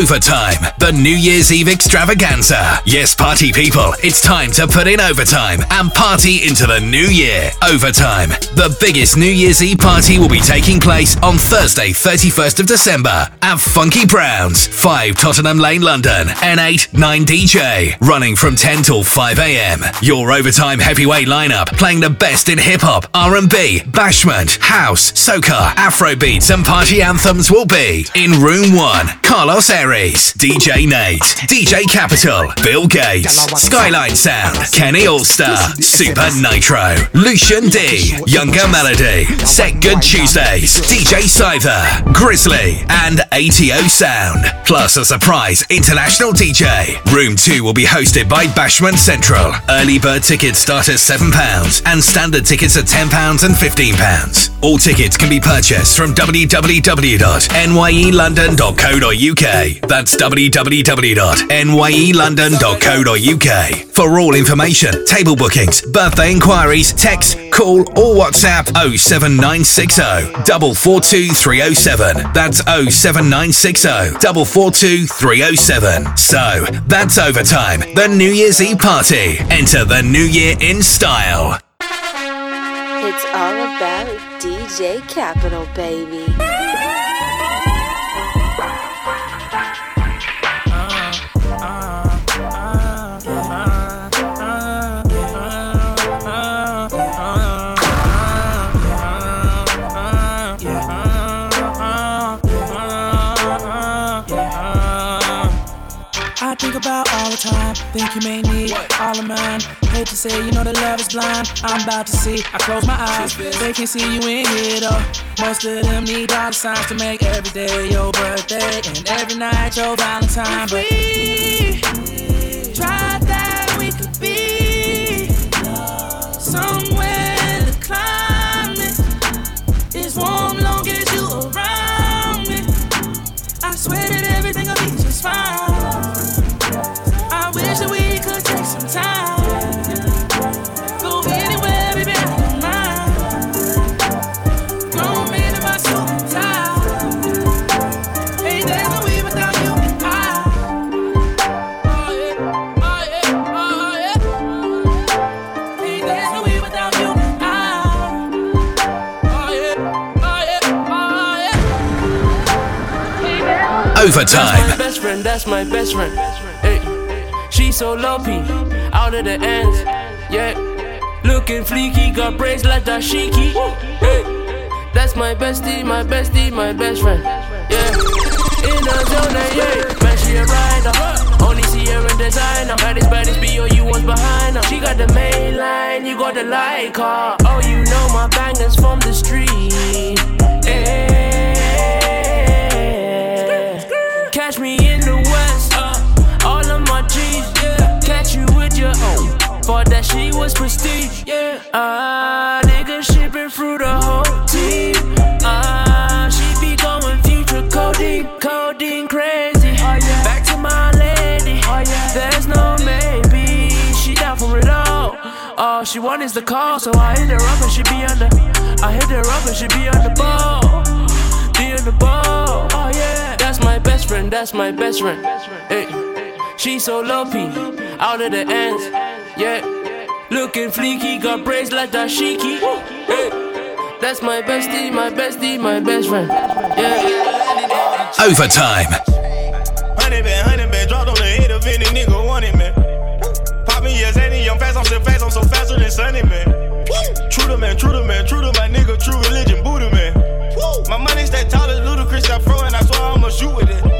Overtime, the New Year's Eve extravaganza. Yes, party people, it's time to put in overtime and party into the new year. Overtime, the biggest New Year's Eve party will be taking place on Thursday, 31st of December at Funky Browns, 5 Tottenham Lane, London, N8 9DJ, running from 10 till 5 a.m. Your overtime heavyweight lineup playing the best in hip hop, R&B, bashment, house, soca, Afro beats, and party anthems will be in Room 1, Carlos DJ Nate, DJ Capital, Bill Gates, Skyline Sound, Kenny Allstar, Super Nitro, Lucian D, Younger Melody, Set Good Tuesdays, DJ Cyther, Grizzly, and ATO Sound. Plus a surprise international DJ. Room 2 will be hosted by Bashment Central. Early bird tickets start at £7 and standard tickets at £10 and £15. All tickets can be purchased from www.nyelondon.co.uk. That's www.nyelondon.co.uk. For all information, table bookings, birthday inquiries, text, call, or WhatsApp 07960 442 307. That's 07960 442 307. So, that's overtime. The New Year's Eve party. Enter the new year in style. It's all about DJ Capital, baby. Think you may need all of mine. Hate to say, you know that love is blind. I'm about to see. I close my eyes, they can see you in here though. Most of them need dollar signs to make every day your birthday and every night your Valentine. But we try that we could be somewhere the climate warm, long as you around me. I swear that everything will be just fine. Overtime. That's my best friend, that's my best friend. Hey. She so lumpy, out of the ends. Yeah. Looking fleeky, got braids like dashiki. Hey. That's my bestie, my bestie, my best friend. Yeah. In the zone, eh, yeah. Man, she a rider. Only see her in designer. Baddest, baddest, you was behind her. She got the main line, you got the light car. Oh, you know my bangers from the street. Yeah. For that she was prestige, yeah. Ah, nigga shipping through the whole team. Ah, she be going future codeine, codeine crazy. Back to my lady, there's no maybe. She down for it all. All she want is the call, so I hit her up and she be on the. I hit her up and she be on the ball, be on the ball. Oh yeah, that's my best friend, that's my best friend. Hey. She so lumpy, out of the ends, yeah. Looking fleeky, got braids like dashiki. Hey. That's my bestie, my bestie, my best friend. Yeah. Overtime. Honey band, honey band, dropped on the head of any nigga want man. Pop me, yes, any, I'm fast, I'm so fast, I'm so faster than Sunny, man. True to man, true to man, true to my nigga, true religion, Buddha, man. My money's that tall as ludicrous, I throw and I swear I'ma shoot with it.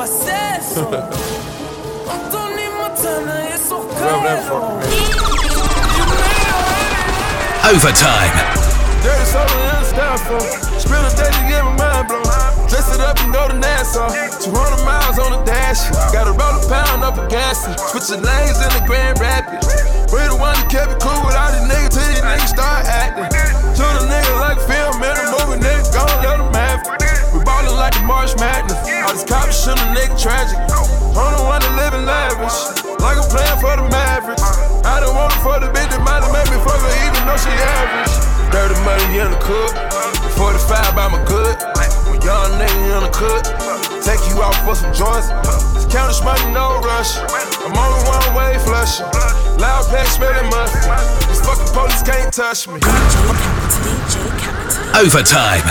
I know, I know. Overtime. Overtime. Dirty soda in styrofoam. Spill a day to get my mind blown. Dress it up and go to Nassau. 200 miles on the dash. Gotta roll a pound up a gas. Switching lanes in the Grand Rapids. We the one that kept it cool with all these niggas till these niggas start acting. Shoot a nigga like film in a movie, nigga, gon' let them have it. We ballin' like the March Madness. All these cops shoot a nigga tragic. I'm the one that living lavish. Like I'm playing for the Mavericks. I don't want it for the bitch that might have made me fuck her even though she average. Dirty money in the cook. 45 by my good. When young nigga in the cook. Take you out for some joints. Counting money, no rush. I'm on the one way flush. Loud pack smelling musty. These fucking police can't touch me. Overtime.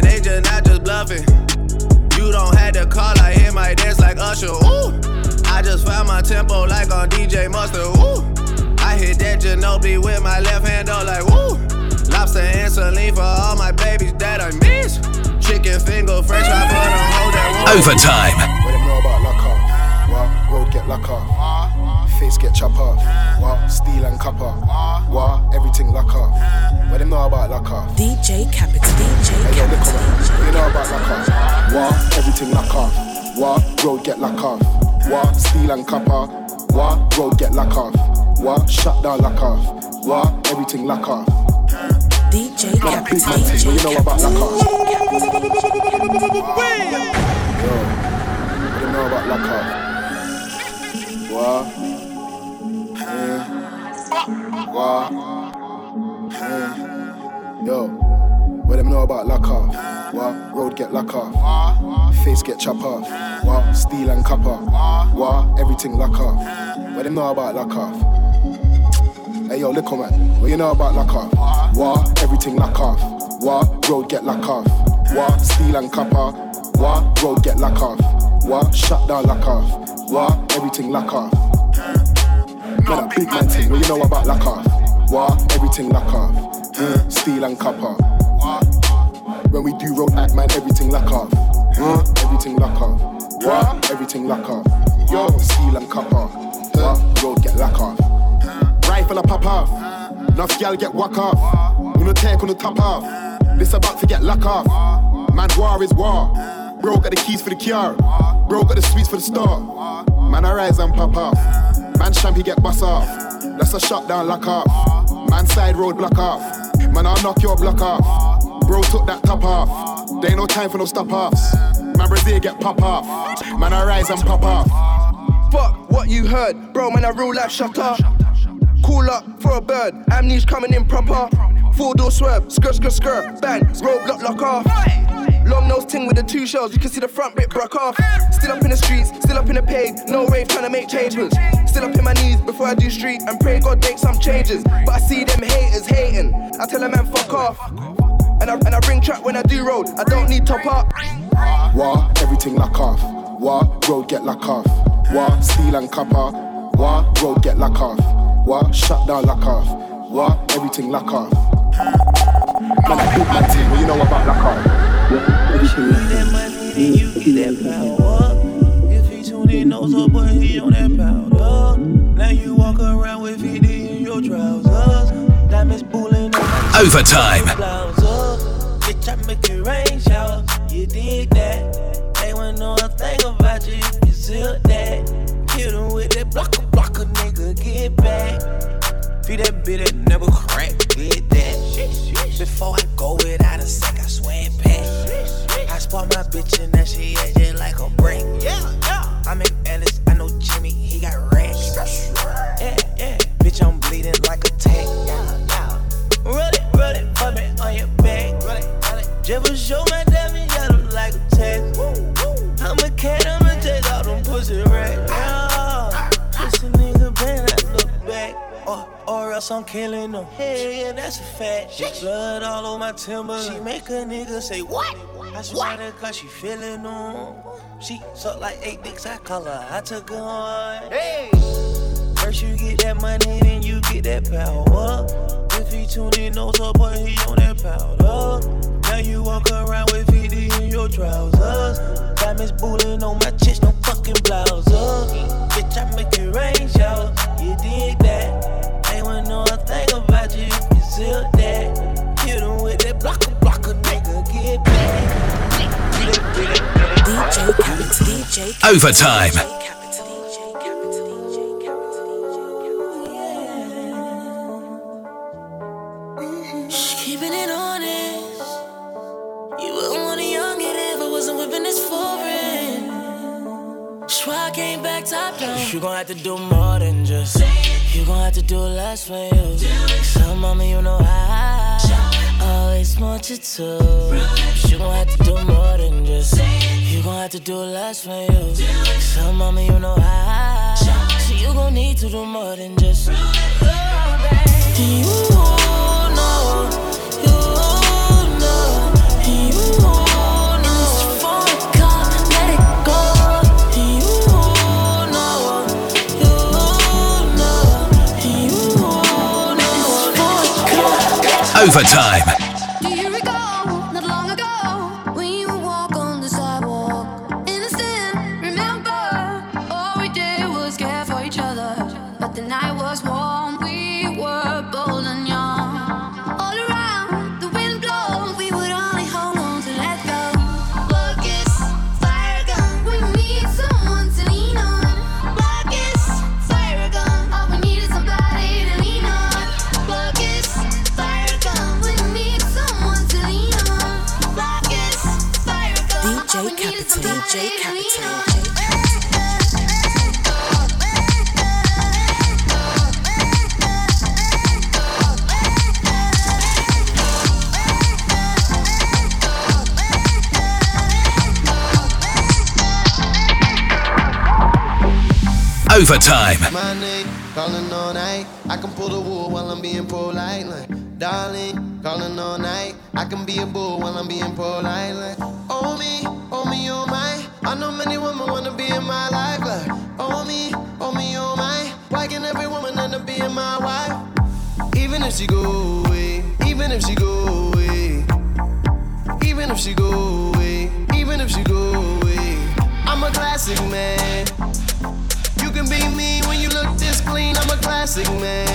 To something, they just not just bluffing. You don't have to call, I hear my dance like Usher. Ooh, I just found my tempo like on DJ Mustard. Ooh, I hit that Ginobili with my left hand, though, like woo. Lobster and saline for all my babies that I miss. Chicken finger, french fry for the whole that Overtime. What them know about lock off? What? Road get lock off. Face get chop off. What? Steel and copper. What? Everything lock off. What them know about lock off? DJ Capital. DJ Hey, yo, Capital. on. You know about lock off? What? Everything lock off. What? Road get lock off. What? Steel and copper. What? Road get lock off. What? Shut down lock off. What? Everything lock off. DJ Capital. big man thing, you know about lock off? Yo, what know about lock off? Yeah. What? Yeah. Yo, what them know about lock off? What? Road get lock off. Face get chop off. What? Steel and copper. What? Everything lock off. What them know about lock off? Hey yo, look man, what you know about lock off? What? Everything lock off. What? Road get lock off. What? Steel and copper. What? Road get lock off. What? Shut down lock off. What? Everything lock off. Got a big man thing, what you know about lock off? What? Everything lock off. Mm, steel and copper. When we do road act, man, everything lock off. Mm, everything lock off. What? Everything lock off. Yo, steel and copper. What? Road get lock off. Rifle a pop off. Enough gal get whack off. No take on the top off. This about to get lock off. Man, war is war. Bro got the keys for the car. Bro got the sweets for the store. Man, I rise and pop off. Man, champy get bust off. That's a shutdown lock off. Man, side road block off. Man, I'll knock your block off. Bro took that top off. There ain't no time for no stop offs. Man, Brazil get pop off. Man, I rise and pop off. Fuck what you heard, bro. Man, a real life shutter. Cool up for a bird. Amnesia coming in proper. Four door swerve, skirt, skirt, skirt, bang, roadblock lock off. Long nose ting with the two shells, you can see the front bit broke off. Still up in the streets, still up in the pave, no rave trying to make changes. Still up in my knees before I do street and pray God make some changes. But I see them haters hating, I tell a man fuck off. And I, and I bring trap when I do road, I don't need top up. Wah, everything lock off. Wah, road get lock off. Wah, steel and copper. Wah, road get lock off. Wah, shut down lock off. Wah, everything lock off. Man, a big man thing, what you know about lock that money, then you get that power. If he tune in, knows up, but he on that powder. Now you walk around with 50 in your trousers. Diamonds pulling on my Overtime. blouse. Bitch, I make it rain shower. You dig that? They wanna know a thing about you. You zip that. Hit 'em with that blocker, blocker, nigga, get back. Feed that bitch that never crack, get that. Before I go without a sec, I swear it back. I spot my bitch and that she act just like a break. Yeah, yeah. I'm in Ellis, I know Jimmy, he got racks. Yeah, yeah. Bitch, I'm bleeding like a tank. Yeah, yeah. Roll it, roll it, put me on your back. Roll it, roll it. Just show my diamond yellow like a text. I'm else I'm killing them. Hey, yeah, that's a fact. She blood all over my timber. She make a nigga say, What? I swear to God, she feeling them. She suck like eight dicks, I call her. I took her on. Hey! First you get that money, then you get that power. If he tuned in, knows up, but he on that powder. Now you walk around with 50 in your trousers. Diamonds bullying on my chest, no fucking blouse. Bitch, I make it rain shower. You dig that? Ain't wanna know a thing about you. You zip that. Hit 'em with that blocker, blocker, nigga, get back. DJ Capital. DJ Capital. Overtime. DJ Capital. DJ Capital. DJ Keeping it honest. You wouldn't want a young kid if I wasn't whipping this foreign. Schwa came back top down. You gon' have to do more than just. You gon' have to do less for you. So, mama, you know I always want you to. You gon' have to do more than just. You gon' have to do less for you. So, mama, you know I. So, you gon' need to do more than just. Oh, you know, Overtime. Overtime. My name, calling all night. I can pull the wool while I'm being polite. Like, darling, calling all night. I can be a bull while I'm being polite. Like, oh me, oh me, oh my. I know many women wanna be in my life. Like, oh me, oh me, oh my. Why can every woman end up being my wife? Even if she go away, even if she go away, even if she go away, even if she go away. I'm a classic man Classic man.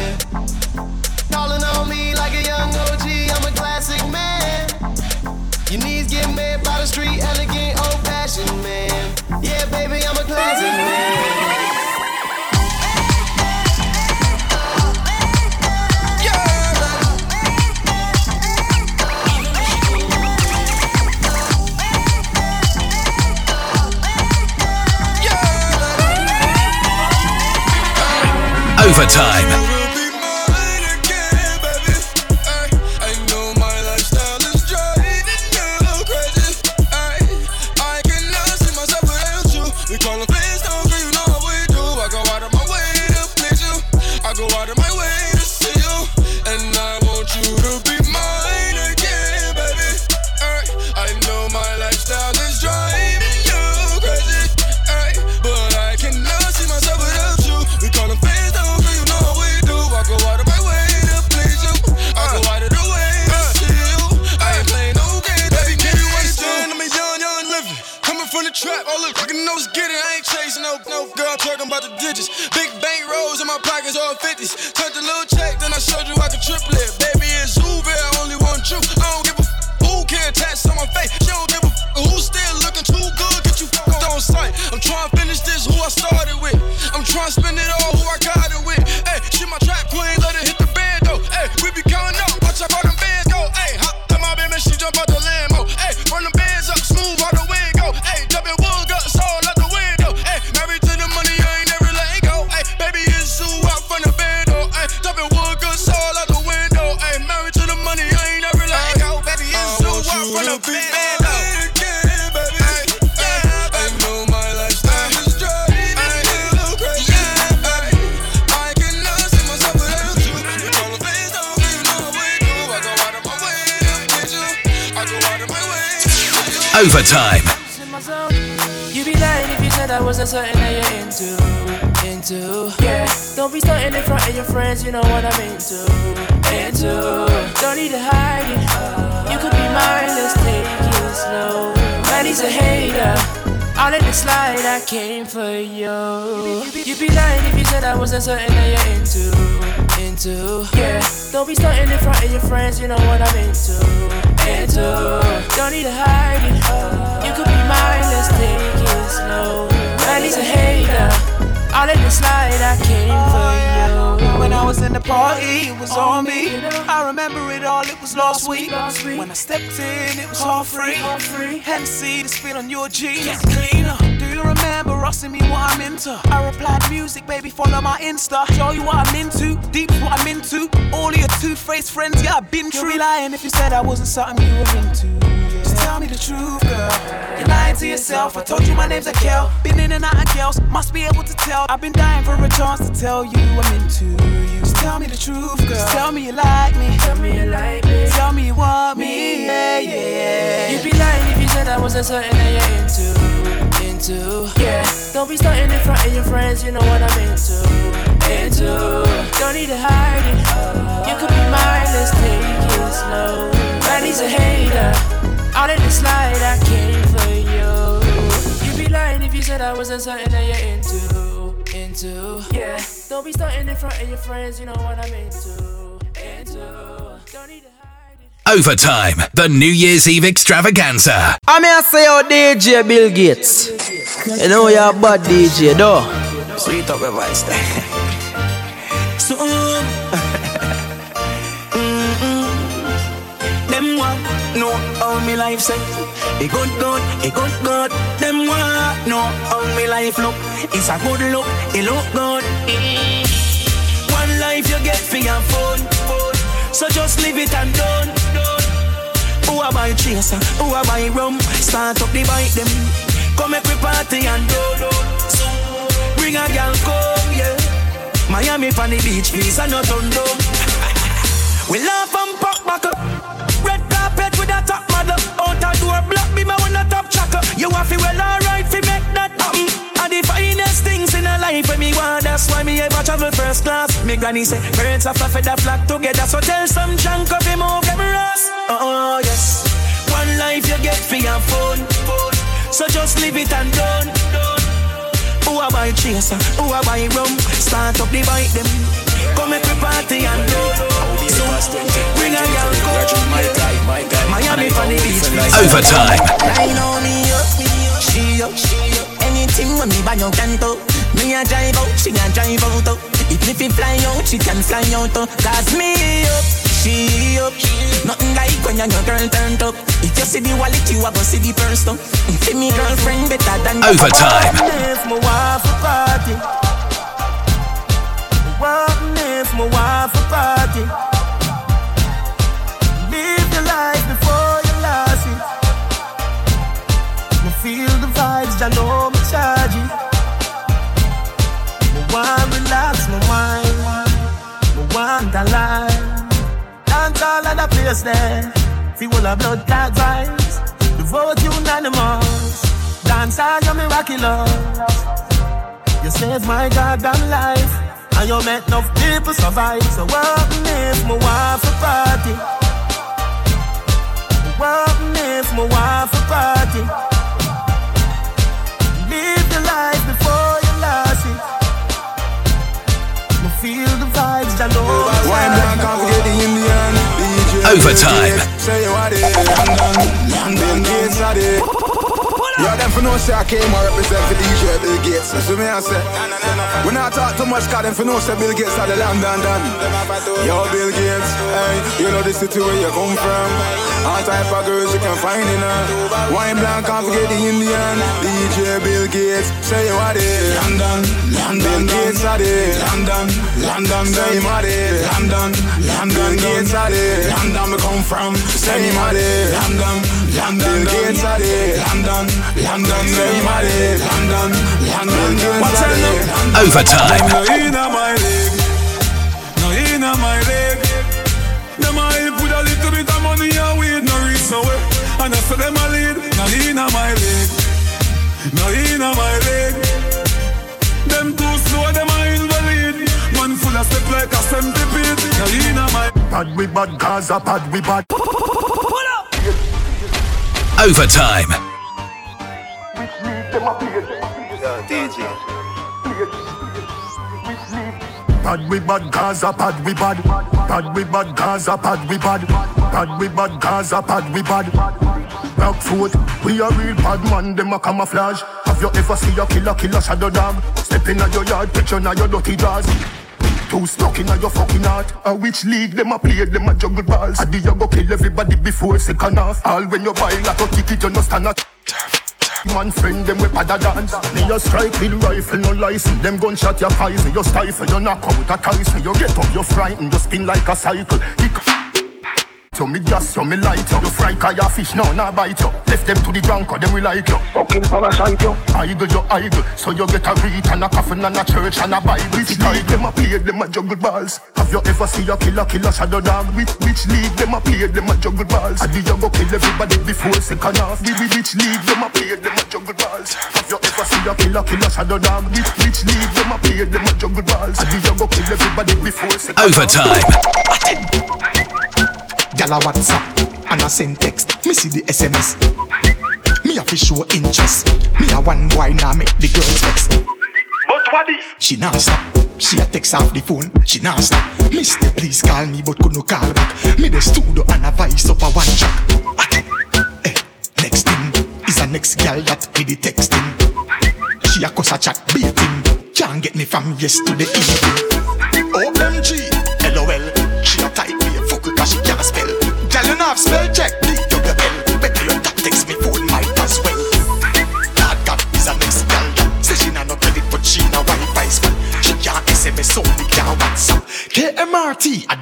Be starting in front of your friends, you know what I'm into into. Don't need to hide it. You could be mine, let's take it slow. Man, he's a hater. I'll let it slide, I came for you. When I was in the party, it was on me. I remember it all, it was last week. When I stepped in, it was all free. Hennessy to spit on your jeans. Cleaner. Remember asking me what I'm into? I replied, music, baby, follow my Insta. Show you what I'm into. Deep what I'm into. All of your two-faced friends, yeah, I've been true. You'd be lying if you said I wasn't something you were into. Just tell me the truth, girl. You're lying to yourself. I told you my name's Akel. Been in and out of girls, must be able to tell. I've been dying for a chance to tell you I'm into you. Just tell me the truth, girl. Just tell me you like me. Tell me you like me. Tell me you want me. Yeah, yeah. You'd be lying if you said I wasn't something that you're into. Into. Yeah. Don't be starting in front of your friends. You know what I'm into. Into. Don't need to hide it. You could be mine. Let's take it slow. Daddy's a hater. All in the slide, I came for you. You'd be lying if you said I wasn't something that you're into. Into, yeah. Don't be starting in front of your friends, you know what I'm into. Into, don't need to Overtime, the New Year's Eve extravaganza. I mean, I say, oh, DJ Bill Gates. You know you're a bad DJ, though. Sweet up your voice there. so, mm-hmm. them want know how me life say. A good good, a good good. Them want know how me life look. It's a good look, it look good. One life you get for your phone, phone. So just leave it and done. Who a buy chaser? Who a buy rum? Start up the bike them. Come make we party and do So bring a girl come, yeah. Miami on the beach, please, and not undo. we laugh and pop back up. Red carpet with a top model. Out a door block, be my one a top chocker. You have to well alright fi make that happen. And the finest things in a life when me want, that's why me ever travel first class. Me granny say, birds of a feather flock together, so tell some junk of him move them ass. Oh uh-uh, yes, one life you get for your phone, phone. So just leave it and done, done. Who a buy chaser? Who a buy rum? Start up the bike them. Come make we party and do. So bring a girl come. Miami for the beach. Overtime. I know me up, she up, she up. Anything when me buy your canto. Me a drive out, she a drive out. oh. Even if he fly out, she can fly out. oh. Cause me up, she up. Nothing like when your girl turned up. If you see the wallet, you a go see the purse. though. See me girlfriend better than Overtime. If my wife a party, what if my wife a party? Live your life before you lost it. Me feel the vibes, I know me charge it. Want relax my mind, me want a life. Dance all of the place there, feel all the blood clot vibes. The vote unanimous, dance all your miraculous. You saved my goddamn life, and you make enough people survive. So what if my wife a party? What if my wife a party? Overtime. Yeah, them for no say I came and represent for DJ Bill Gates. That's what me I say. We not talk too much, cause them for no say Bill Gates are the London done. Yo, Bill Gates, hey, you know the city where you come from. All type of girls you can find in her. Wine blanc, can't forget the Indian. DJ Bill Gates, say you are there. London, London Bill Gates are there. London, London, say you are there. London, London Gates are there. London, me come from. Say you are there. London, London Gates are there. London, London, say you are there. London, London Gates are there. Overtime. No inna my leg, no inna my leg. Them a help with a little bit of money and weed no reach nowhere. And I say them a lead, no inna my leg, no inna my leg. Them too slow, them a invalid. Man full of step like a centipede. No inna my Bad we bad, Gaza bad we bad. Overtime. Bad we bad, Gaza bad we bad. Bad we bad, Gaza bad we bad. Bad we bad, Gaza bad we bad. Back foot, we a real bad man, them a camouflage. Have you ever seen a killer, killer shadow dog? Step in your yard, picture in your dirty drawers. Too stuck in your fucking heart. A which league them a play, them a juggle balls. I Adi you go kill everybody before second half. All when you buy like a ticket, you no stand a Man friend them with pada dance. Me a strike with rifle no license. Them gunshot your eyes You stifle. You knock out a ties You get up you frightened You spin like a cycle. Hick. So me gas you me light you You fry cause your fish now nah bite you Left them to the drunk or them we like you. Fucking parasite you Idle you idle So you get a read and a coffin and a church and a bible Which league them a play? Them a juggle balls. Have you ever see a killer killer shadow dog? Which, which league them a play? Them a juggle balls. Adi you go kill everybody before second half? Which, which league them a play? Them a juggle balls. Have you ever see a killer killer shadow dog? Which, which league them a play? Them a juggle balls. Adi you go kill everybody before second half? Overtime. Gyal a WhatsApp and a send text. Me see the SMS. Me a fi show interest. Me a one boy now make the girls vex. But what is? She not stop. She a text off the phone. She not stop. Mister, please call me, but could no call back. Me the studio and a voice up a one track. Eh, next thing is a next girl that me the texting. She a cuss a chat beating. Can't get me from yes to the evening. OMG, LOL. Have spell check. Better you that text me might as well. God, God is a next girl. that she no credit but she. She can't SMS only can't WhatsApp. KMRT, I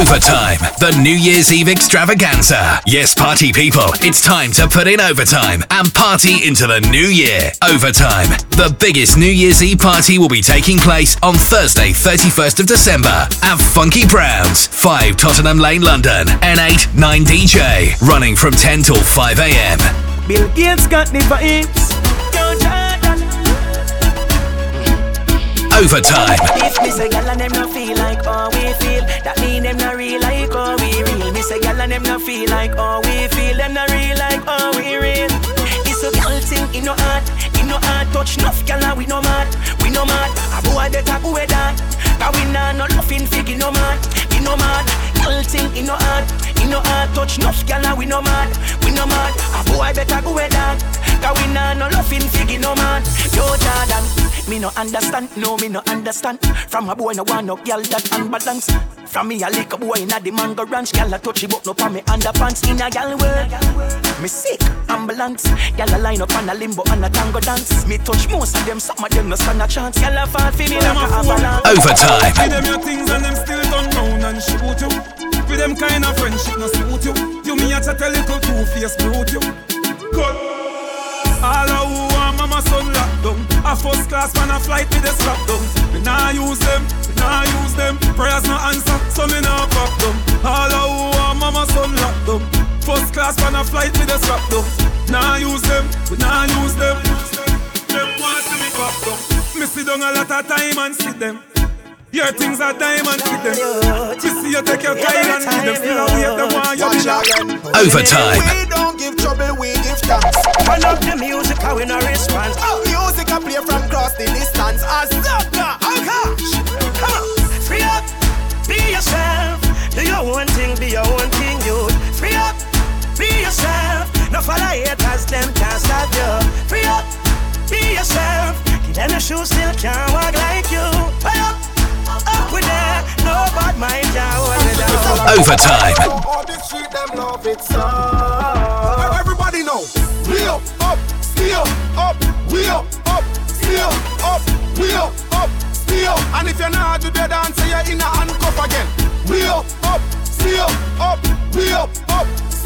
Overtime, the New Year's Eve extravaganza. Yes, party people, it's time to put in overtime and party into the new year. Overtime, the biggest New Year's Eve party will be taking place on Thursday, 31st of December at Funky Browns, 5 Tottenham Lane, London, N8 9DJ, running from 10 till 5 a.m. Bill Gates got the vibes. Overtime, If me say and them no feel like how we feel, that mean them no real like how we real. Me say and them no feel like how we feel, them no real like how we real. It's a thing in no heart, in no heart touch we no we no. A boy that, cause we nah no in no no. Gal thing in no heart, in no heart touch enough gal and we no mad, we no mad. A boy better go with that, cause we nah no laughing fig in no mad. Yo Jordan. Me no understand, no me no understand. From a boy no want no girl that unbalance. From me a little boy inna the mango ranch, girl a touchy but no pa me underpants in a gal world. Me sick, ambulance. Girl a line up on a limbo and a tango dance. Me touch most of them, some of them no stand a chance. Girl a fall for me like a avalanche. Overtime. Give them your things and them still turn round and shoot you. Them kind of friendship no suit you. You me a chat a little two face brute you. Good. All of who want mama son locked down. A first class man a flight with a strap down. Me nah use them, me nah use them. Prayers no answer, so me nah pop them. All of who want mama son locked down. First class man a flight with a strap down. Nah use them, we nah use them. Them want to me pop down. Me sit down a lot of time and see them. Your things are diamond with them. Me see you take your time and give them. Still a wait them want you be locked. Overtime. We don't give trouble, we give thanks. Turn up the music, how we no response. Oh, music I play from cross the distance. A sucker, oh gosh. Come on. Free up, be yourself. Do your own thing, be your own thing, you. Free up, be yourself. No follow haters, them can't stop you. Free up, be yourself. Give them a shoe, still can't walk like you. Way up, Overtime. All the street them love it so. Everybody know. We up, up, still up, we up, up, still up, we up, up, still. And if you're not do the dance, you're in a handcuff again. We up, up, still up, we up,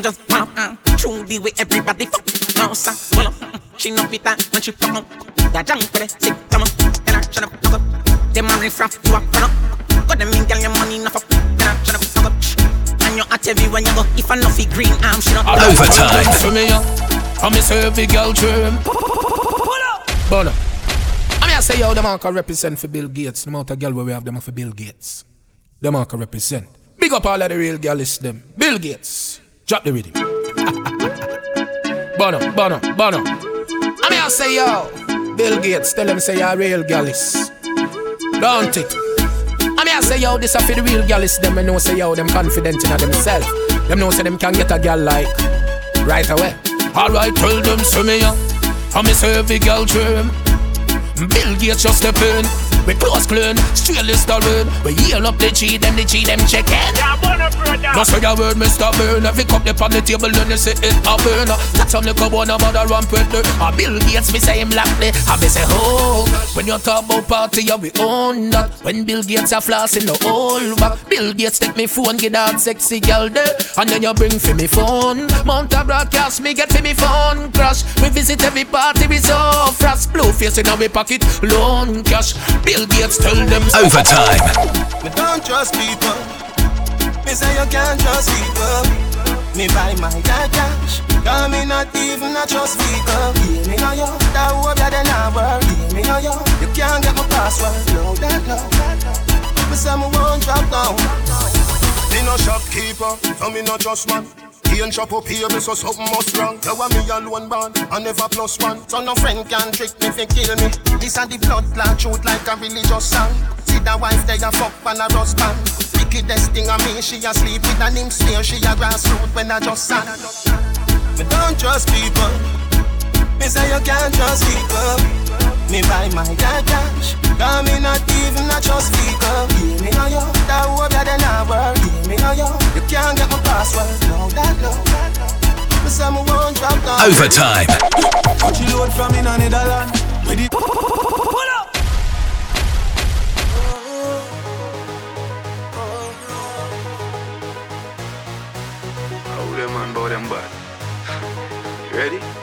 just well, uh, true the way everybody fuck. No sir, well, mm, she no fit that when she fuck up. That junk for the sick, come on. Then I shut up, fuck up. Them a riff raff, you a run up. Got them in, girl, your money enough up. Then I shut up, fuck up. And you at everywhere you go. If I know fi green arm, she not. Overtime. For me, yeah. I me say every girl trim. But uh, I mean I say yo, them all can represent for Bill Gates. No matter girl where we have them for Bill Gates. Them all can represent. Big up all of the real girls them. Bill Gates. Drop the rhythm. Bono, Bono, Bono. I mean I say yo, Bill Gates. Tell them say you're real girls. Don't it? I mean I say yo, this a for the real girls. Them I know say yo, them confident in themselves. Them know say them can get a girl like right away. Alright, tell them say me yeah. I me say every girl dream. Bill Gates just step in. We close clean, straight Listerine. We heal up the G, them the G, them check it. No say a word, Mr. Burn. Every cup up on the table, then you say it a burn. That's on the cup on a mother ramp with the. A Bill Gates, me say him blackly. I me say, oh, when you talk about party, you we own that. When Bill Gates a floss in the whole back. Bill Gates take me phone, get that sexy girl there. And then you bring for me phone. Mount a broadcast, me get for me phone crash. We visit every party, we so frost. Blue face in our pocket, loan cash. Bill Gates tell them overtime. Me don't trust people. Me say you can't trust people. Me buy my dad cash. Cause me not even a trust vehicle. Yeah, me know you. That hope you then I work. Yeah, me know you. You can't get my password. No, that no. Me say me won't drop down. Me no shopkeeper, so me no trust man. He and chop up here, me so something must wrong. You want me alone band, I never plus one. So no friend can trick me fi kill me. This and the blood clot truth like a religious song. See the wife there a fuck and a rust band. Wickedest thing of me, she a sleep with an him smear. She a grassroot when I just sang. Me don't trust people. Me say you can't trust people. Me buy my dad cash. Cause me not even a trust vehicle. Yeah, me know you. That hope you then I work. Yeah, me know you. You can't get my password. No, that no. Me say me won't drop down. Overtime. Cut you load from in a Netherland. Ready? Pull up. How them man bow them bad? You ready?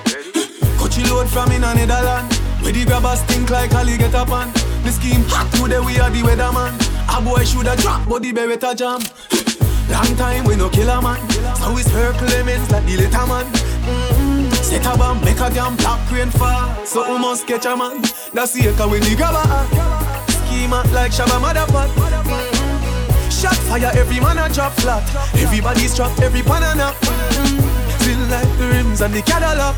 You load from in a Netherland. Where the grabbers think like Ali get up on. The scheme hot today we are the weatherman. A boy shoulda drop, but the beretta jam. Long time we no kill a man. So it's her Clemens like the little man. Mm-hmm. Set a bomb, make a damn black rain fall. So we must catch a man. That's the echo when the grabber act. Scheme act like Shabba Motherfuck. Mm-hmm. Shot fire, every man a drop flat. Everybody's trapped, every pan a nap. Mm-hmm. Feel like the rims and the Cadillac.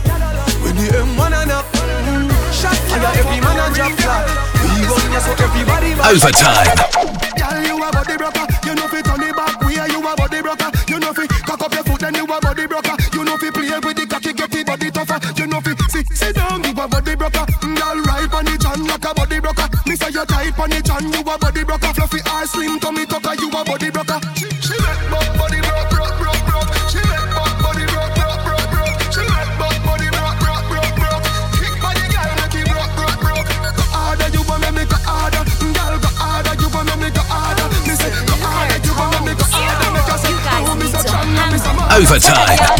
When the M1 a nap. Mm-hmm. Shot fire, every man drop flat. We gun ya so everybody. Overtime. Girl, you a body broker. You know fi turn it back way. You a body broker. You know cock up your foot then you a body broker. You know play with the cocky, get the body tougher. You know sit sit down. You a body broker. Girl, ride on the chan like a body broker. Me say you tight on the chan. You a body broker. Fluffy ass, slim tummy tucker. You a body Overtime.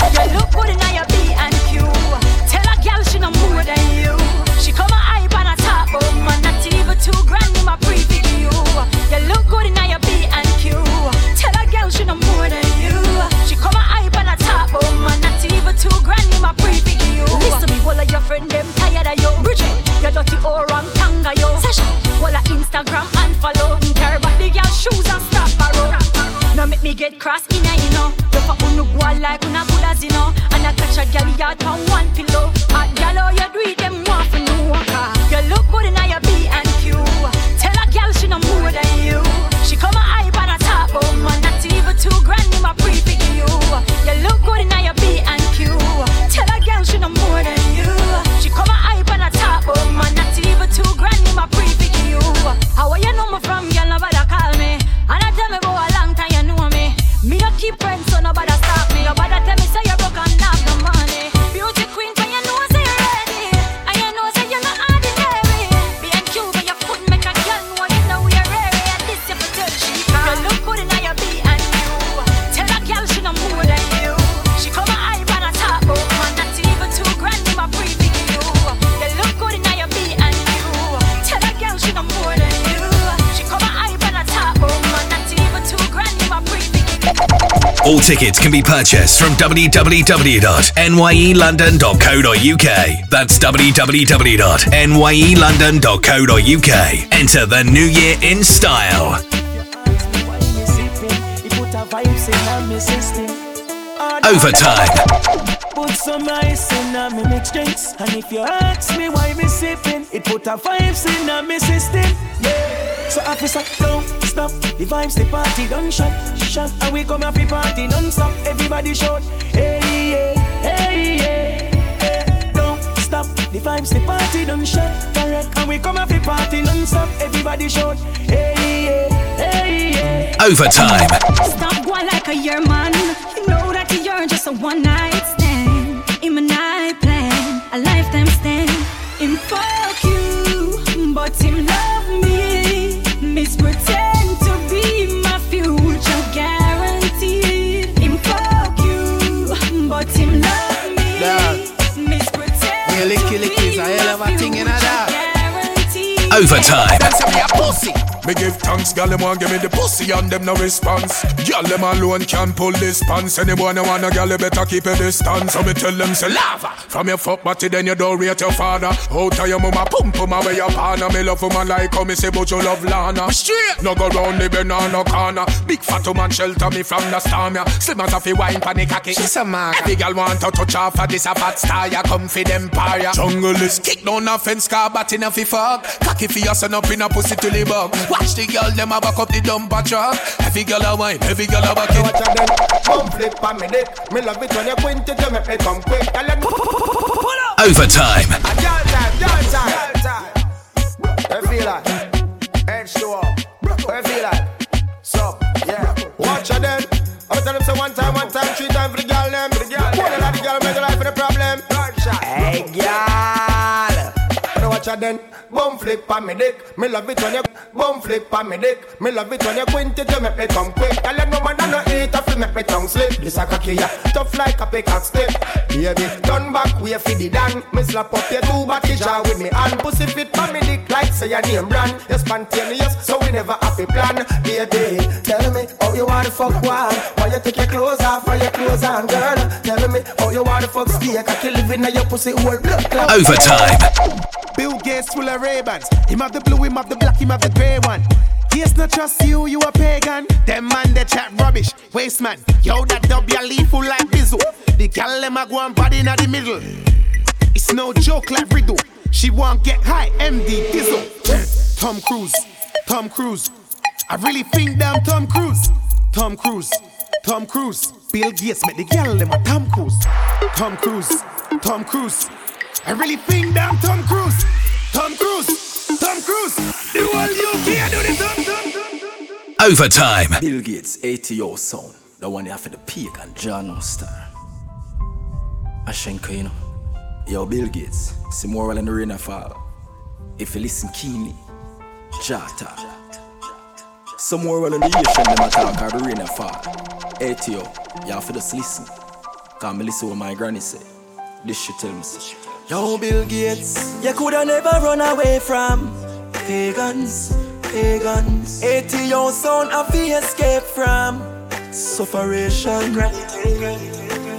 Tickets can be purchased from www.nyelondon.co.uk. That's www.nyelondon.co.uk. Enter the new year in style. Overtime. Put some ice in a drinks. And if you ask me why me sipping, it put a in a system. Yeah. So officer, don't stop. The vibes, the party don't shut, shut. And we come happy party non-stop. Everybody shout, hey yeah, hey yeah. Hey. Don't stop. The vibes, the party done shut, correct. And we come up the party non-stop. Everybody shout, hey, hey, hey, hey. Overtime. Stop going like a year man. You know that you're just a one night stand. In my night plan, a lifetime stand. In fuck you, but him love me. Overtime. That's a me pussy. Me give thanks, gal them want give me the pussy and them no response. Gal them alone can pull this pants. Anyone who wanna gal you better keep a distance. So me tell them say lava. From your fuck body then you don't rate your father. Out of your mama pum pum away your partner. Me love woman like how me say but you love Lana. Straight. No go round the banana corner. Big fat woman shelter me from the storm ya. Slim as a fi wine panic cocky. She's a man. Every gal want to touch off of this a fat star. Ya come fi them par ya. Jungle is kick down a fence car but in a fi fuck. Cocky fi your son up in a pussy till he bug. Watch the girl them a back up the dumper truck. Every girl a wine, every girl a back it. Watch out then, come flip on me dick. Me love it when you quint it, you make me come quick. Tell them, Overtime. a girl time, girl time, girl time. What you feel like? Head show up. What feel like? So, yeah. Watch out then. I'm tell them say one time, one time, three time for the girl them. For the girl, one of the girl make life for the problem. Hey, girl. Wanna then? Bum flip on me dick. Me love it when you bum flip on me dick. Me love it when you quint it, you make me come quick. Tell them no man no eat, I feel make me tongue slip. This a cocky ya, tough like a pickaxe tip. Baby, turn back, we fi the dan. Me slap up your two body jaw with me hand. Pussy fit on me dick like say your name brand. You spontaneous, so we never have a plan. Baby, tell me how you wanna fuck one. Why you take your clothes off, why your clothes on, girl? Tell me how you wanna fuck steak. I kill living in your pussy whole blood clot. Overtime. Bill Gates full of Ray-Bans. Him have the blue, him have the black, him have the grey one. Yes, not trust you, you a pagan. Them man they chat rubbish, waste man. Yo, that W leaf full like bizzle. The gal them a go and body in the middle. It's no joke like riddle. She won't get high, MD Dizzle. Tom Cruise, Tom Cruise. I really think damn Tom Cruise. Tom Cruise, Tom Cruise. Bill Gates make the gal them a Tom Cruise. Tom Cruise, Tom Cruise. I really think damn Tom Cruise. Tom Cruise, Tom Cruise. The whole UK do the Tom, Tom, Tom, Tom. Overtime. Bill Gates, ATO sound. The one they have for the peak and John Star. Ashenka, you know. Yo, Bill Gates, see more while in the rain a fall. If you listen keenly, Jata. Some more while in the ocean, them a talk, or the rain a fall. ATO, y'all for just listen. Cause me listen what my granny say. This shit tell me Yo, Bill Gates, you coulda never run away from pagans, pagans. ATO sound of the escape from sufferation.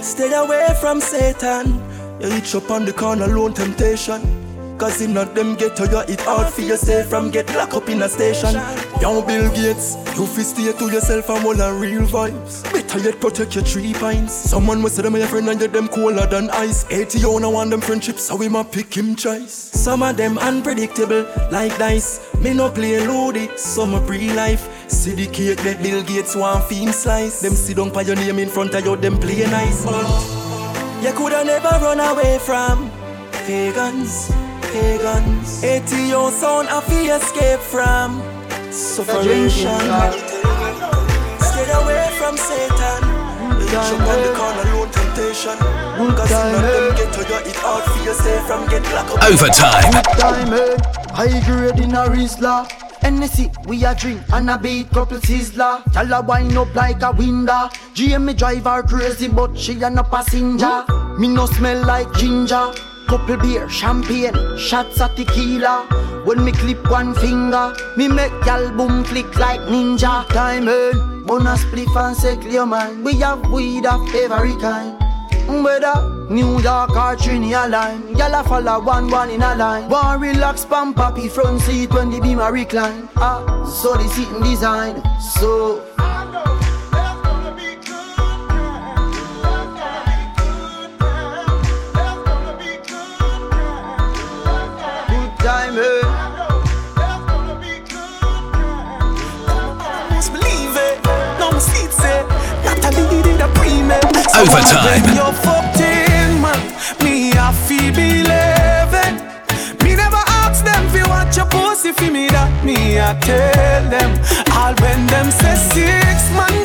Stay away from Satan. You reach up on the corner, lone temptation. Cause in not them get to you, it hard for you stay from get locked up in a station. Yo, Bill Gates, you fi stay to yourself and all and real vibes. Better yet protect your three pints. Someone must say them your friend and get them colder than ice. ATO no want them friendships, so we ma pick him choice. Some of them unpredictable, like dice. Me no play loady, some a pre-life. See the cake that Bill Gates want fi him slice. Them sit down your name in front of you, them play nice. You coulda never run away from pagans, pagans. ATO sound of the escape from sufferation. Stay away from Satan. Reach up on the corner, low temptation. Cause none of them get to you, it hard for you stay from get locked up. Overtime. Good time, eh? High grade in a Rizla. Hennessy, we a drink and a beat couple sizzler. Tell her wind up like a window. GM drive her crazy, but she a no passenger. Me no smell like ginger. Couple beer, champagne, shots of tequila. When me clip one finger, me make gal boom click like ninja. Diamond, bonus spliff and say mind. We have weed of every kind. Whether New York or Trinity line Y'all a follow one one in a line One relax pump papi front seat when the beam a recline Ah, so the seating design So Eh? Overtime. When you're 14, man, me. Me never ask them watch your pussy me that me tell them. Them say six, man,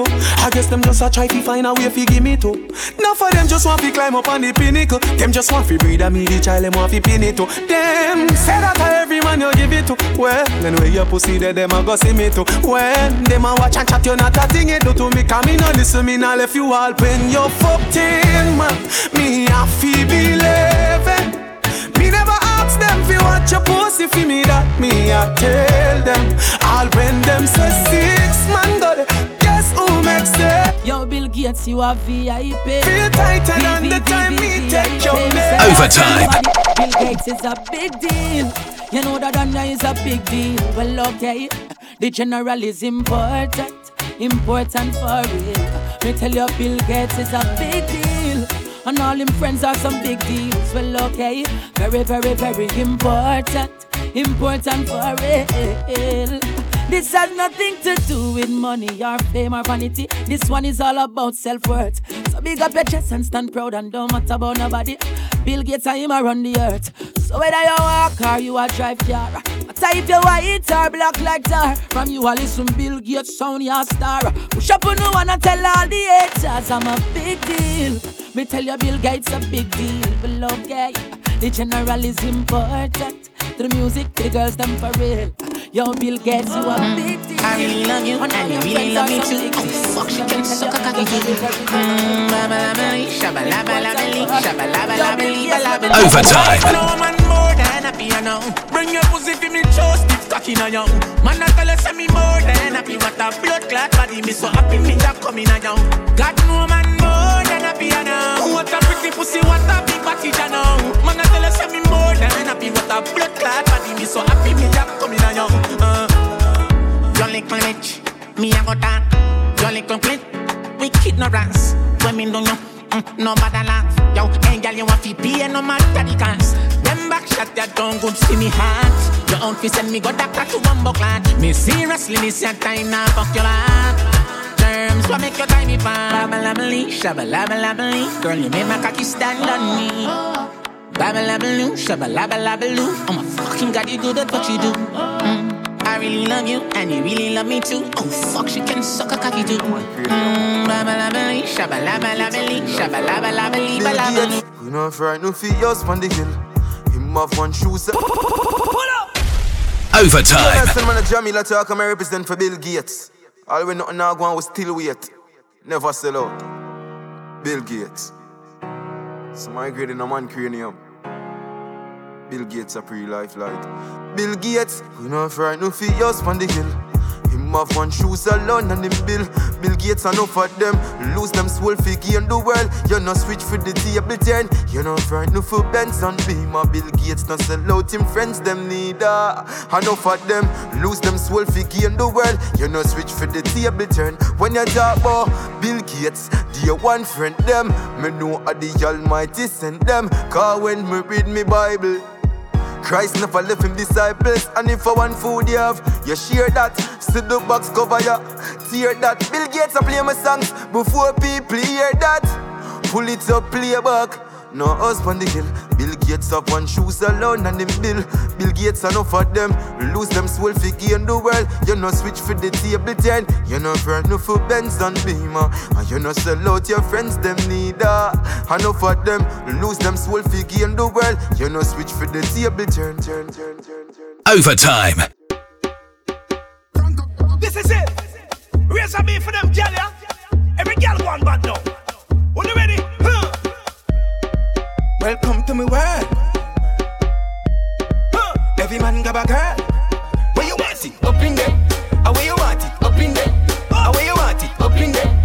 I guess them just a try to find a way fi give me too. Now for them just want to climb up on the pinnacle. Them just want to breed and me the child them want to pin it too. Them say that a every man you give it to. Well, then where your pussy there, them a go see me to. When them a watch and chat, you not a thing it do to me. Come me no listen, me not left you all when you fucked in, man. Me a fi believe me never ask them fi watch your pussy fi me that me I tell them. All when them say six man got it, guess who makes it? Yo, Bill Gates, you are VIP. Feel tighter than the time me take your name. Overtime. Bill Gates is a big deal. You know that Danya is a big deal. Well, okay. The general is important, important for real. Me tell you, Bill Gates is a big deal. And all him friends are some big deals. Well, okay. Very, very, very important, important for real. This has nothing to do with money or fame or vanity. This one is all about self worth. So big up your chest and stand proud and don't matter about nobody. Bill Gates and him around the earth. So whether you walk or you a drive car, matter if you white or black like tar. From you a listen Bill Gates sound your star. Push up on no one and tell all the haters I'm a big deal. Me tell you Bill Gates a big deal. But okay, the general is important. To the music, to the girls, them for real. Yo, Bill Gates, you a big deal. I really love you, and you really love me too. Oh, fuck, she can suck a cocky too. Mmm, baba laba lee, shabba laba laba lee, shabba laba laba lee, ba laba lee. Overtime. No than you know. Bring your pussy for me, just stiff cocky now, yo. Man, I tell you, say me more than happy. What a blood clot body, me so happy, me that coming now, yo. God, no man more than you know. What a pretty pussy, what a big body, know. Man, I tell you, say me more than happy. What a blood clot body, me so happy, me that coming now, yo. Uh. Your little bitch, me a go down. Your little clit, with ignorance. When me know you, mm, no bother laugh. Yo, hey girl, you want fi pay no matter the cost. Them back shot that don't good see me heart. Your own fi send me go doctor to bumbo clot. Me seriously, me say time now fuck your life. Terms what make your time me fine. Babalabalee, shabalabalabalee. Girl, you make my cocky stand on me. Babalabaloo, shabalabalabaloo. I'm a fucking god, you good at what you do. Mm. I really love you, and you really love me too. Oh fuck, she can suck a cocky too. Mmm, babalabalee, shabalabalabalee, shabalabalabalee, balabaloo. We no fright no feet yours on the hill. Have one shoes. Overtime. Man, a like talk, I'm represent for Bill Gates. All we nothing now go on, we still wait. Never sell out. Bill Gates. So migrating a man cranium. Bill Gates a pre-life light. Bill Gates, we no fright no feet on the hill. Him have one shoes alone and him bill. Bill Gates enough of them. Lose them soul fi gain the world. You no switch for the table turn. You no fright no for Benz and Beamer. Bill Gates no sell out him friends them neither. Enough of them. Lose them soul fi gain the world. You no switch for the table turn. When you talk about Bill Gates, dear one friend them. Me know a the Almighty send them. Cause when me read me Bible. Christ never left him disciples, and if for one food you have, you share that. See the box cover ya, tear that. Bill Gates a play my songs before people hear that. Pull it up, play back. No husband the hill. Bill Gates have one shoes alone and him bill. Bill Gates enough of them. Lose them soul fi gain the world. You no switch for the table ten. You no burn no for Benz and Beamer. And you no sell out your friends them neither. Enough of them. Lose them soul fi gain the world. You no switch for the table turn, turn, turn, turn. Overtime. This is it. Raise a beat for them, gal, yeah? Every gal one bad now. Welcome to my world. Huh. Every man got a girl. Where you want it? Up in there. Ah, where you want it? Up in there. Ah, where you want it? Up in there.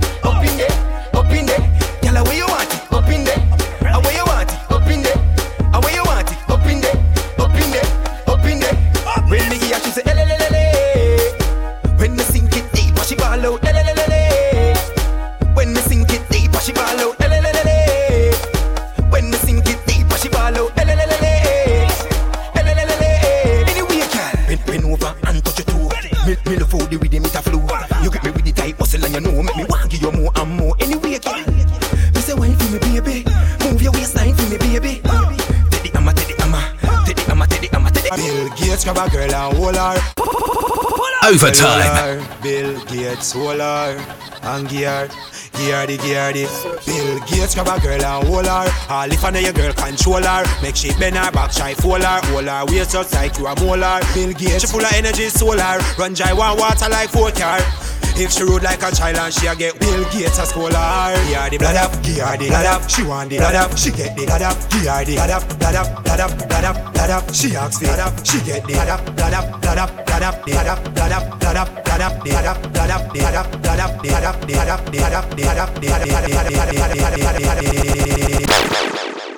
Overtime. Bill Gates, hold her and gear. Gear the Bill Gates grab a girl and hold her. All if I know your girl control her. Make she bend her back, try fold her. Hold her waist just like you a molar Bill Gates, she full of energy, solar Run dry one water like four car. If she rode like a child and she a get Bill Gates a scholar. The blood up, the blood up. She want the blood up, she get the blood up. The blood up, blood up, blood up, blood up, blood up. She asks the blood up, she get the blood up, blood up, blood up,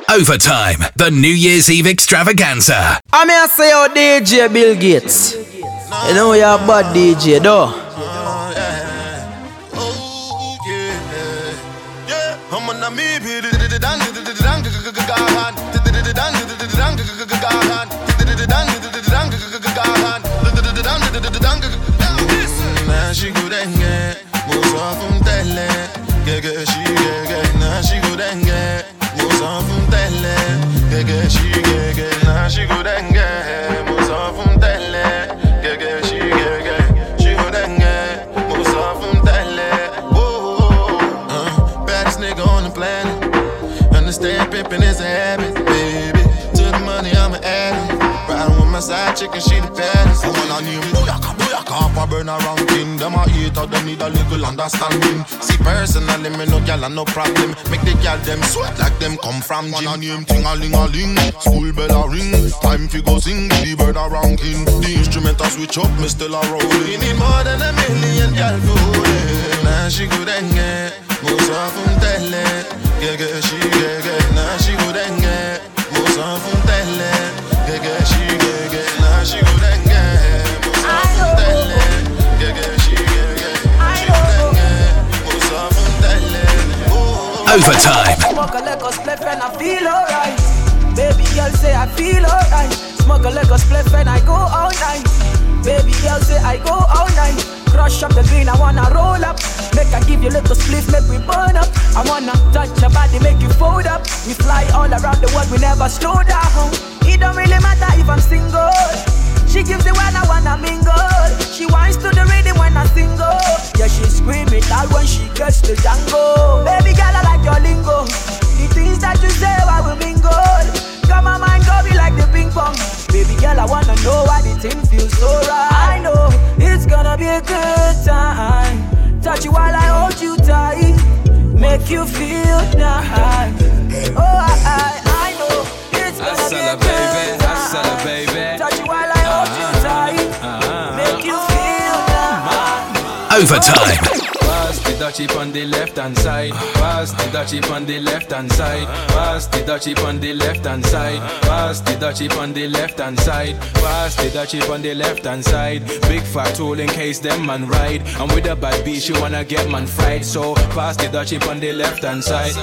Overtime, the New Year's Eve extravaganza. I'm here to say, oh, DJ Bill Gates. You know, you're a bad DJ, though. My she the baddest. I wanna name Booyaka, Booyaka, Papa burn a ranking. Them a hater, them need a little understanding. See personally, me no gal and no problem. Make the gal them sweat like them come from gym. Wanna name ting a ling a ling, school bell a ring. Time fi go sing, the bird a ranking. The instrument a switch up, me still a rolling. We need more than a million gal for. Now she go denge, Musa funtelle, gege she gege. Now she go denge, Musa funtelle, Overtime. Smoke a spliff and I feel alright. Baby girl say I feel alright. Smoke a spliff and I go all night. Baby girl say I go all night. Crush up the green, I wanna roll up. Make I give you little spliff, make we burn up. I wanna touch your body, make you fold up. We fly all around the world, we never slow down. It don't really matter if I'm single. She gives it when I wanna mingle. She whines to the rhythm when I single. Yeah, she scream it out when she gets the jango. Baby girl, I like your lingo. The things that you say, I will mingle. Got my mind go be like the ping pong. Baby girl, I wanna know why the thing feels so right. I know it's gonna be a good time. Touch you while I hold you tight. Make you feel nice. Oh, I, I, I know it's gonna be a good time. baby. Touch Overtime. Pass the dutchie on the left hand side. Pass the dutchie on the left hand side. Pass the dutchie on the left hand side. Pass the dutchie on the left hand side. Pass the dutchie on the left hand side. Big fat tool in case them man ride. And with a bad beat, she wanna get man fried. So pass the dutchie on the left hand side.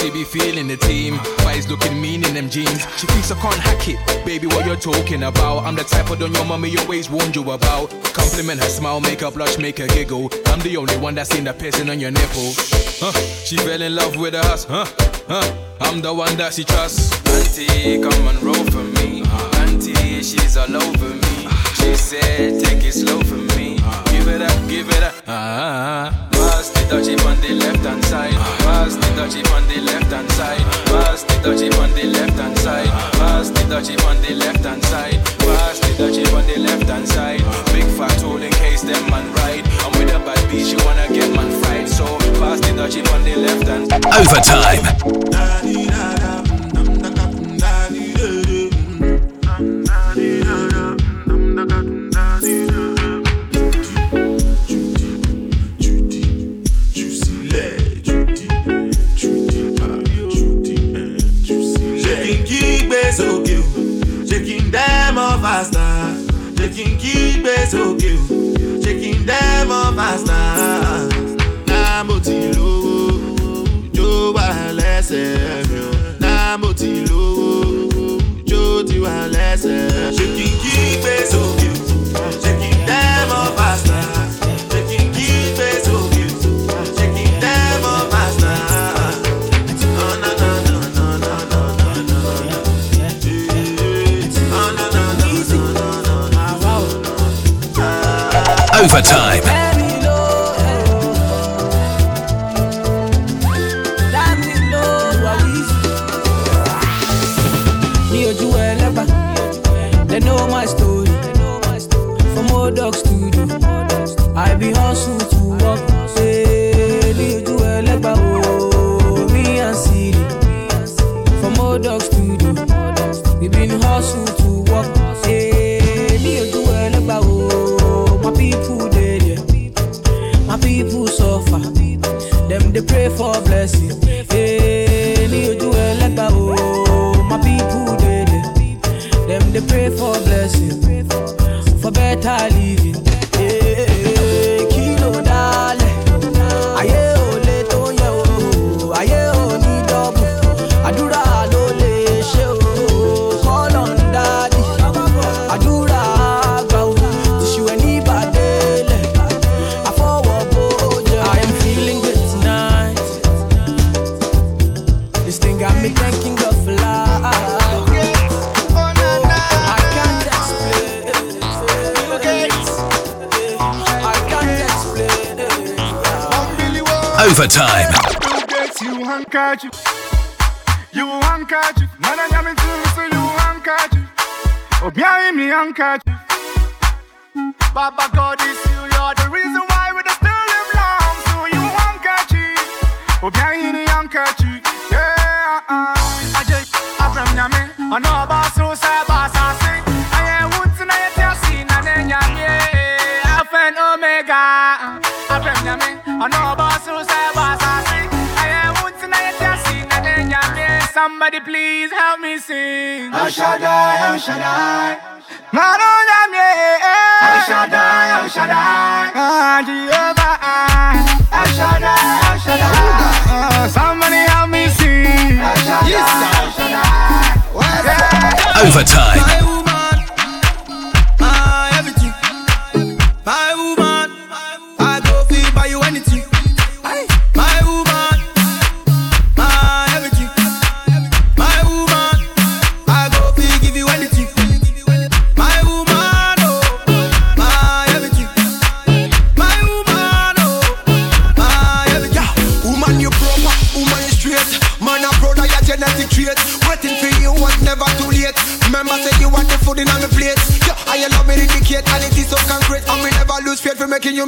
She be feeling the team, eyes looking mean in them jeans. She thinks I can't hack it, baby. What you're talking about? I'm the type of don your mommy always warned you about. Compliment her smile, make her blush, make her giggle. I'm the only one that's seen the piercing on your nipple. Huh? She fell in love with us, huh? Huh? I'm the one that she trusts. Auntie, come and roll for me. Auntie, she's all over me. She said, take it slow for me. Give it up, give it up. Ah. Pass the dutchie on the left hand side. Pass the dutchie on the left hand side. Pass the dutchie on the left hand side. Pass the dutchie on the left hand side. Pass the dutchie on the left hand side. Big fat tool in case them man ride. I'm with a bad bitch, you wanna get man fried. So pass the dutchie on the left hand. Overtime. Sókè o, shaking them up faster. Shaking kígbe sókè o, shaking them up faster. Náà mo ti lówó, jó wà lẹ́sẹ̀ mi o. Náà mo ti lówó, jó ti wà lẹ́sẹ̀. Shaking kígbe sókè Overtime. Handkerchief. Baba God is you, you're the reason why we still live long. So you. Oh. Yeah, uh, I just, I'm from. I know about boss, I. I ain't I seen. Alpha and Omega. I'm from. I know about so Somebody please help me sing. El Shaddai, El Shaddai. Maro Yami. El Shaddai, El Shaddai. Ah, Jehovah. El Shaddai, El Shaddai. Ah, Somebody help me sing. El Shaddai, El Shaddai. Overtime.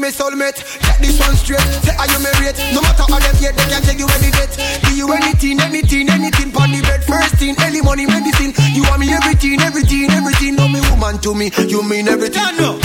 My soulmate. Get this one straight. Say, are you married? No matter how them yet, they can't take you any date. Do you anything, anything, anything? Pon the bed, first thing, any money, medicine. You want me everything, everything, everything. No, me woman to me, you mean everything. My woman,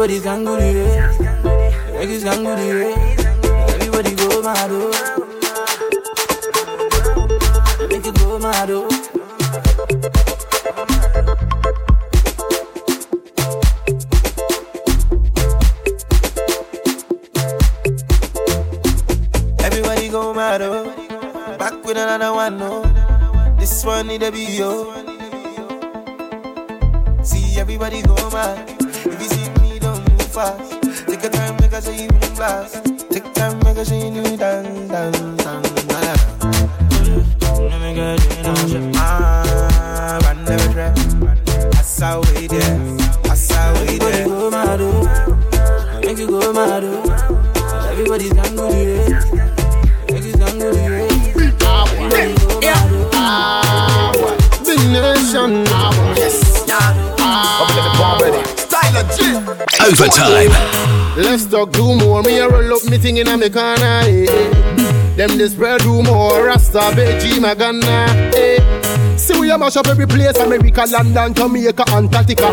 oh. Everybody can go the way. Overtime. Let's talk do more. Me a roll up me thing in a me corner. Eh. Them this spread rumor. Rasta, Beji, Magana. Eh. See we a mash up every place. America, London, Jamaica, Antarctica.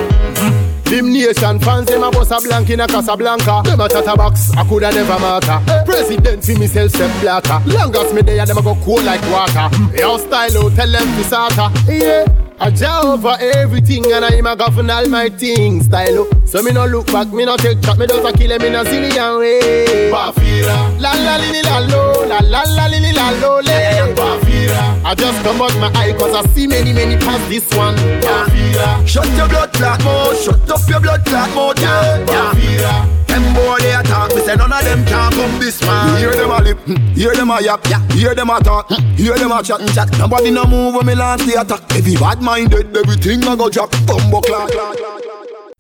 Them nation fans, them a bust a blank in a Casablanca. Them a chat a box, I coulda never matter. President for myself, step blacker. Long as me there, them a go cool like water. Your style, oh, tell them to. Yeah. I jaw over everything and I'm a govern all my things style up. So me no look back, me no take chat, me just a kill 'em in a zillion way. Bafira. La la li li la lo, la la la li li la lo le. Bafira. I just come out my eye cause I see many many past this one. Bafira. Shut your blood clot mouth, shut up your blood clot mouth, yeah. yeah. Them boy they attack me, say none of them can come this man. Hear them a lip, hmm. hear them a yap, yeah. hear them a talk, hmm. hear them a chat, and chat. Nobody no move when me launch the attack. Every bad minded, everything I go drop, bumbo clock.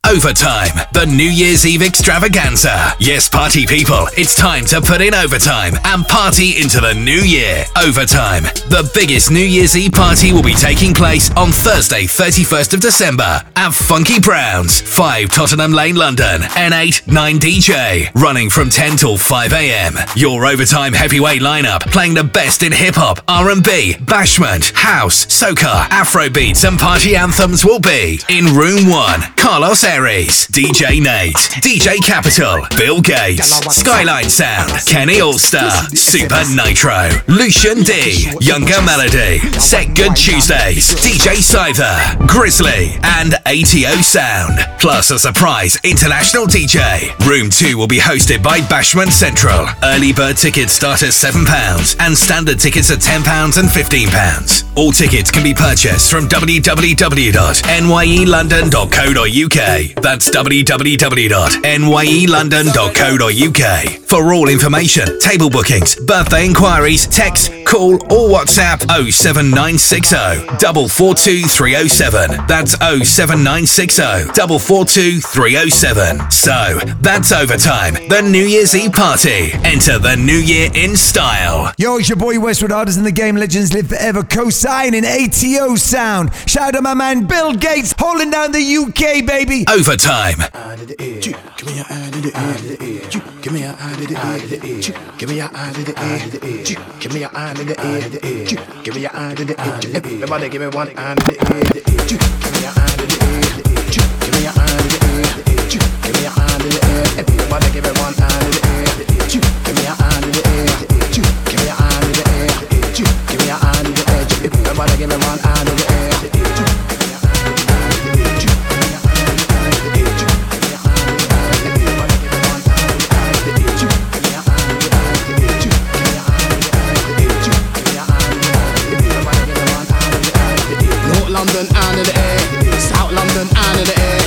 Overtime, the New Year's Eve extravaganza. Yes, party people, it's time to put in overtime and party into the new year. Overtime, the biggest New Year's Eve party will be taking place on Thursday, 31st of December at Funky Browns, 5 Tottenham Lane, London, N8 9DJ, running from 10 till 5 a.m. Your overtime heavyweight lineup playing the best in hip hop, R&B, bashment, house, soca, Afro beats, and party anthems will be in Room 1, Carlos DJ Nate, DJ Capital, Bill Gates, Skyline Sound, Kenny Allstar, Super Nitro, Lucian D, Younger Melody, Set Good Tuesdays, DJ Cyther, Grizzly, and ATO Sound. Plus a surprise international DJ. Room 2 will be hosted by Bashment Central. Early bird tickets start at £7 and standard tickets at £10 and £15. All tickets can be purchased from www.nyelondon.co.uk. That's www.nyelondon.co.uk. For all information, table bookings, birthday inquiries, text, call, or WhatsApp 07960 442 307. That's 07960 442 307. So, that's overtime. The New Year's Eve party. Enter the new year in style. Yo, it's your boy Westwood Artists and the Game Legends live forever co-signing ATO sound. Shout out to my man Bill Gates holding down the UK, baby. Overtime. Give. Give me hand in the. Give me hand in the. Everybody give me one hand in the. Give me hand in the. Everybody give me one hand in the. Give me hand in the. Everybody give me one hand in the. London and in the air, South London and in the air,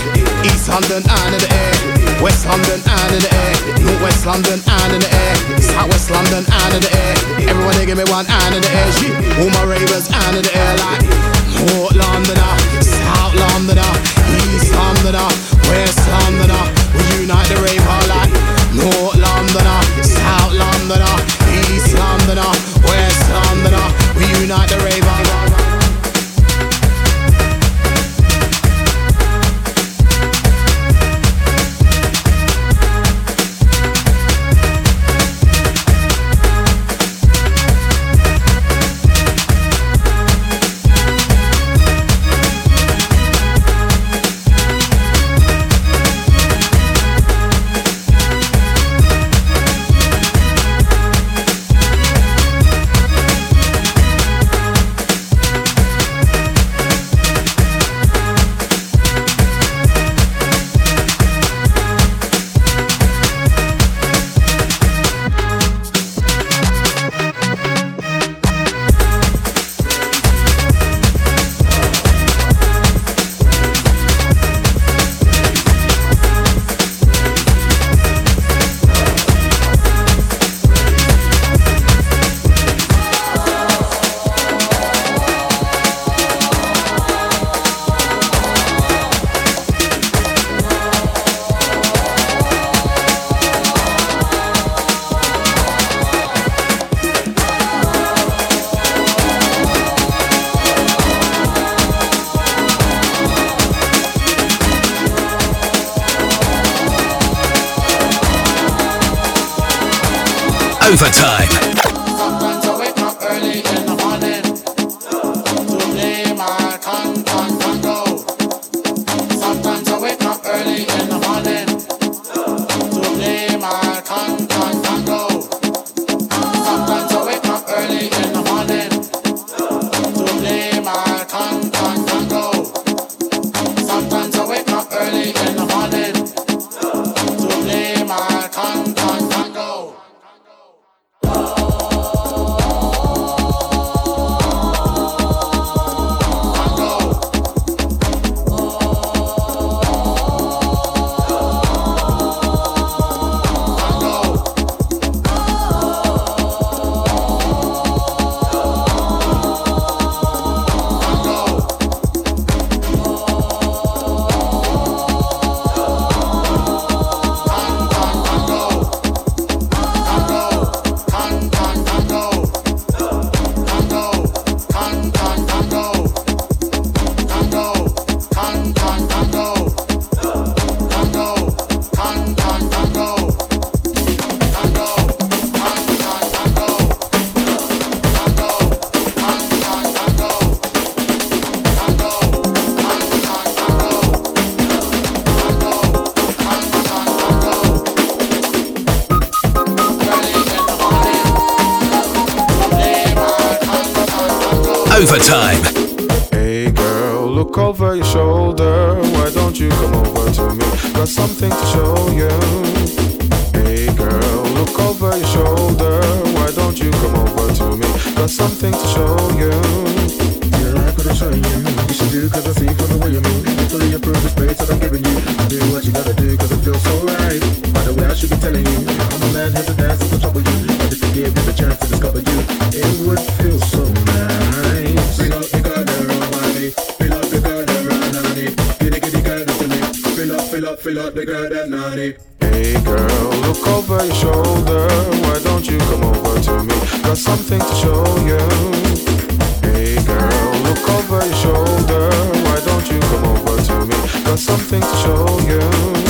East London and in the air, West London and in the air, North West London and in the air, South West London and in the air. Everybody give me one hand in the air. All my ravers and in the air like North Londoner, South Londoner, East Londoner, West Londoner. We unite the raver like North Londoner, South Londoner, East Londoner, West Londoner. We unite the raver. Overtime. something to show you. Hey girl, look over your shoulder. Why don't you come over to me? Got something to show you.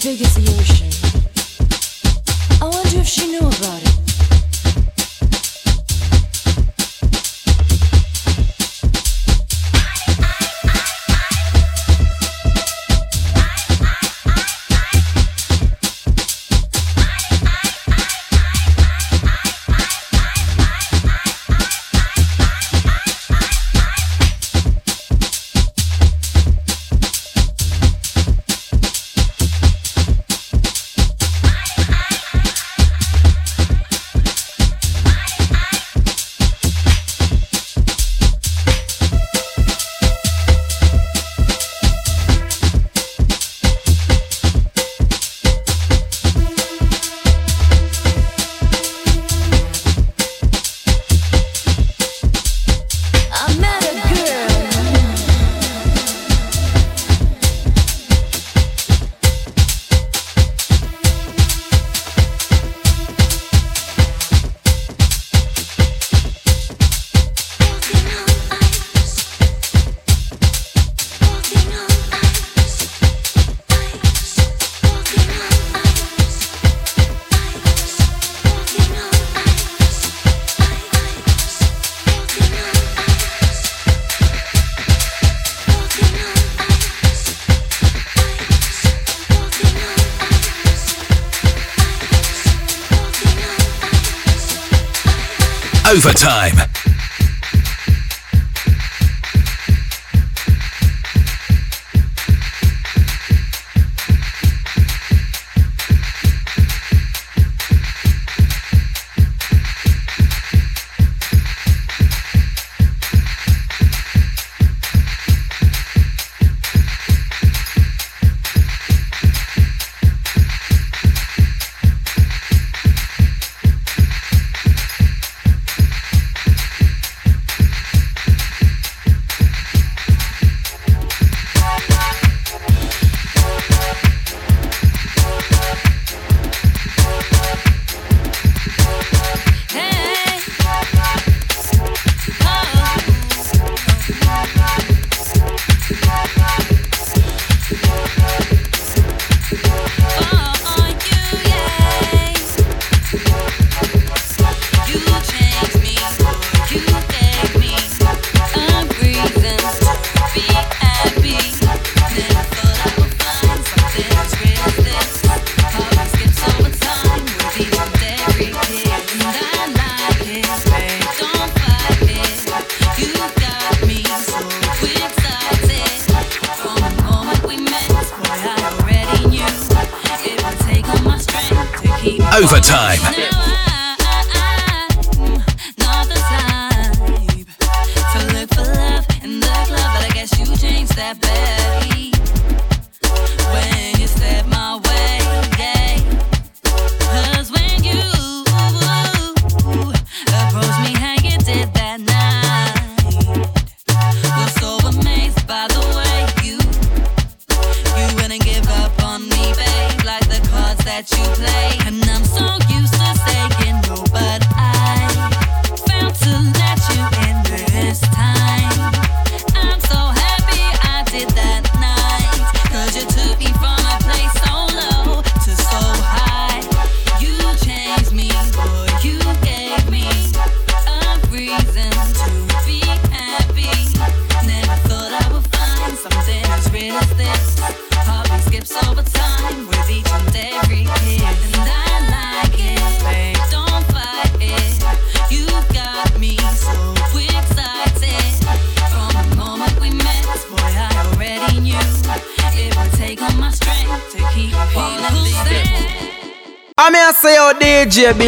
take it you.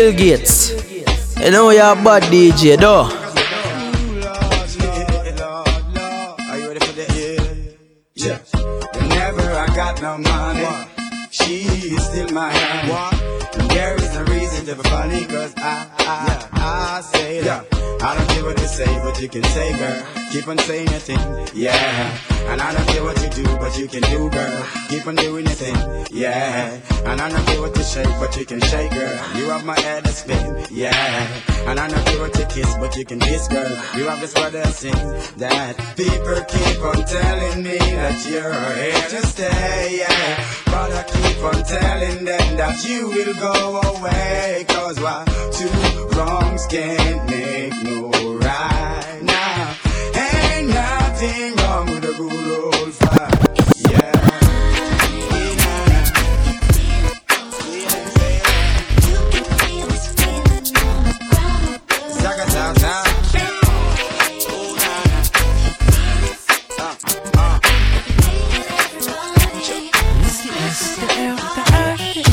Bill Gates. You know you're a bad DJ though. Yeah. Whenever I got no money, she is still my I don't care what you say, but you can say, girl. Keep on saying your thing, yeah. And I don't care what you do, but you can do, girl. Keep on doing your thing, yeah. And I don't care what you shake, but you can shake, girl. You have my head to spin, yeah. And I don't care what you kiss, but you can kiss, girl. You have this to sing that people keep on telling me that you're here to stay, yeah. But I keep on telling them that you will go away. Cause why two wrongs can't make nothing wrong with a good old fight, yeah.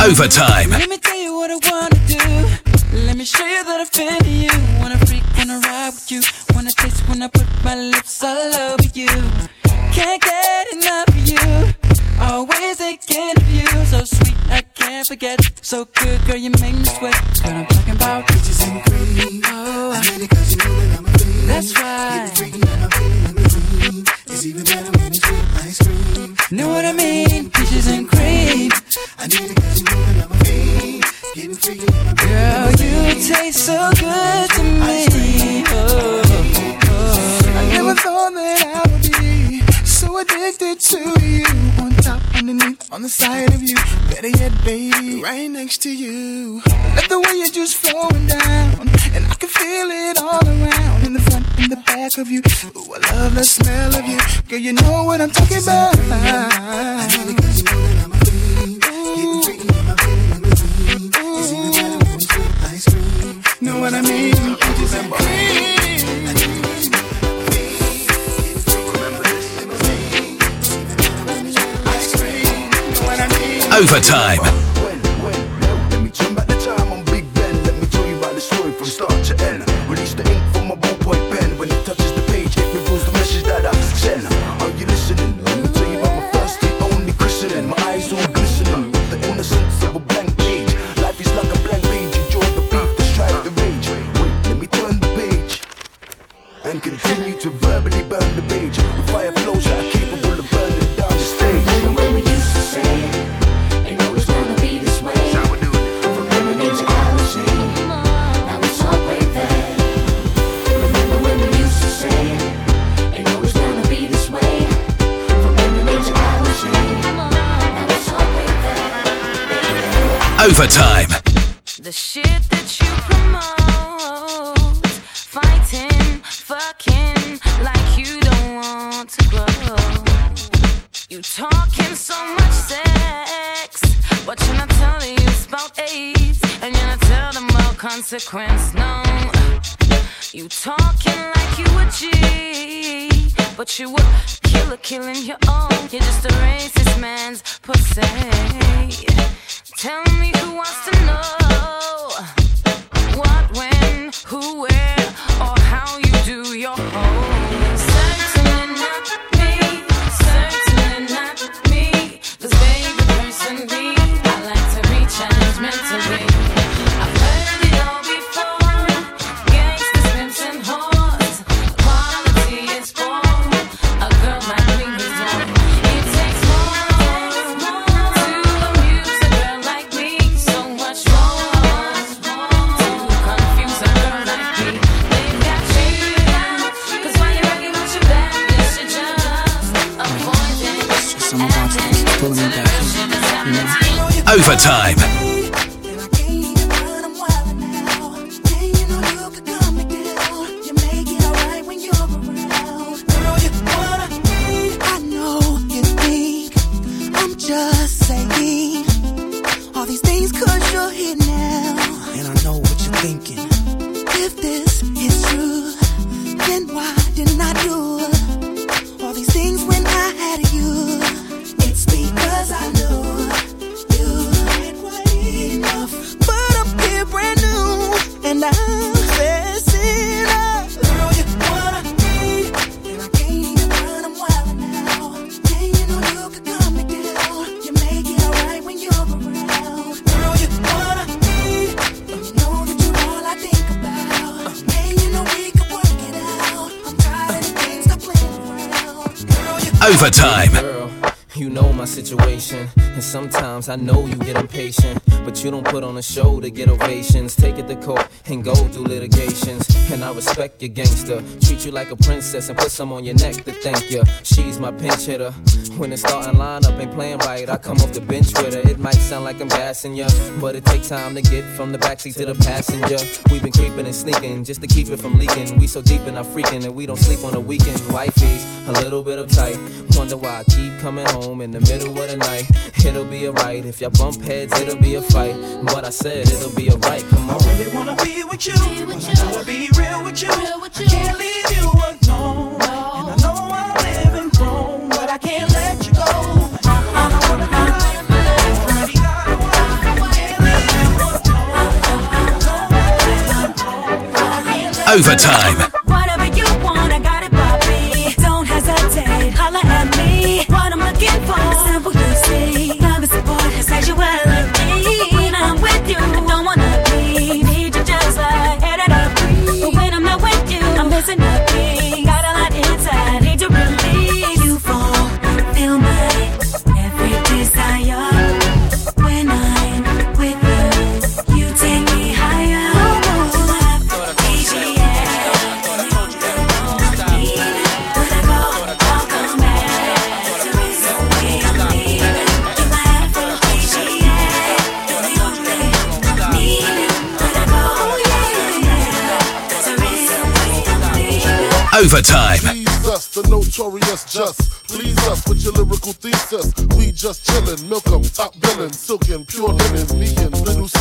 Overtime. Let me tell you what I wanna do. Let me show you that I've been to you. Wanna freak, wanna ride with you. Wanna taste when I put my lips all over you. Can't get enough of you. Always thinking of you. So sweet, I can't forget. So good, girl, you make me sweat. What I'm talking about. Peaches and cream. Oh, I made it cause you know that I'm a fiend. That's right. Freaking out, I'm feeling I'm a dream. It's even better when it's with ice cream. Know what I mean? Peaches and cream. I need it cause you know that I'm a fiend. Getting freaky, Girl, you taste so good to me. Oh. I never thought that I would be so addicted to you. On top, underneath, on the side of you. Better yet, baby, right next to you. Let the way you're just flowing down. And I can feel it all around. In the front, in the back of you. Ooh, I love the smell of you. Girl, you know what I'm talking about. Know what I mean? Peaches and Overtime. Situation, and sometimes I know you get impatient, but you don't put on a show to get ovations. Take it to court and go through litigations, and I respect your gangster. Treat you like a princess and put some on your neck to thank you. She's my pinch hitter. When the starting lineup ain't playing right, I come off the bench with her. It might sound like I'm gassing ya, but it takes time to get from the backseat to the passenger. We've been creeping and sneaking just to keep it from leaking. We so deep in our freaking that we don't sleep on the weekend. Wifey's a little bit uptight. Wonder why I keep coming home in the middle of the night. It'll be alright if y'all bump heads, it'll be a fight. But I said it'll be alright. Come on. I really wanna be with you. I wanna be real with you. I can't leave you alone. And I know I'm living wrong, but I can't let Overtime. Whatever you want, I got it, Bobby. Don't hesitate, holla at me. What I'm looking for, simple you see. Love support, sexuality. Overtime. Please us, the notorious just. Please us with your lyrical thesis. We just chillin', milk 'em, top billin', silkin', pure linen, me and little C,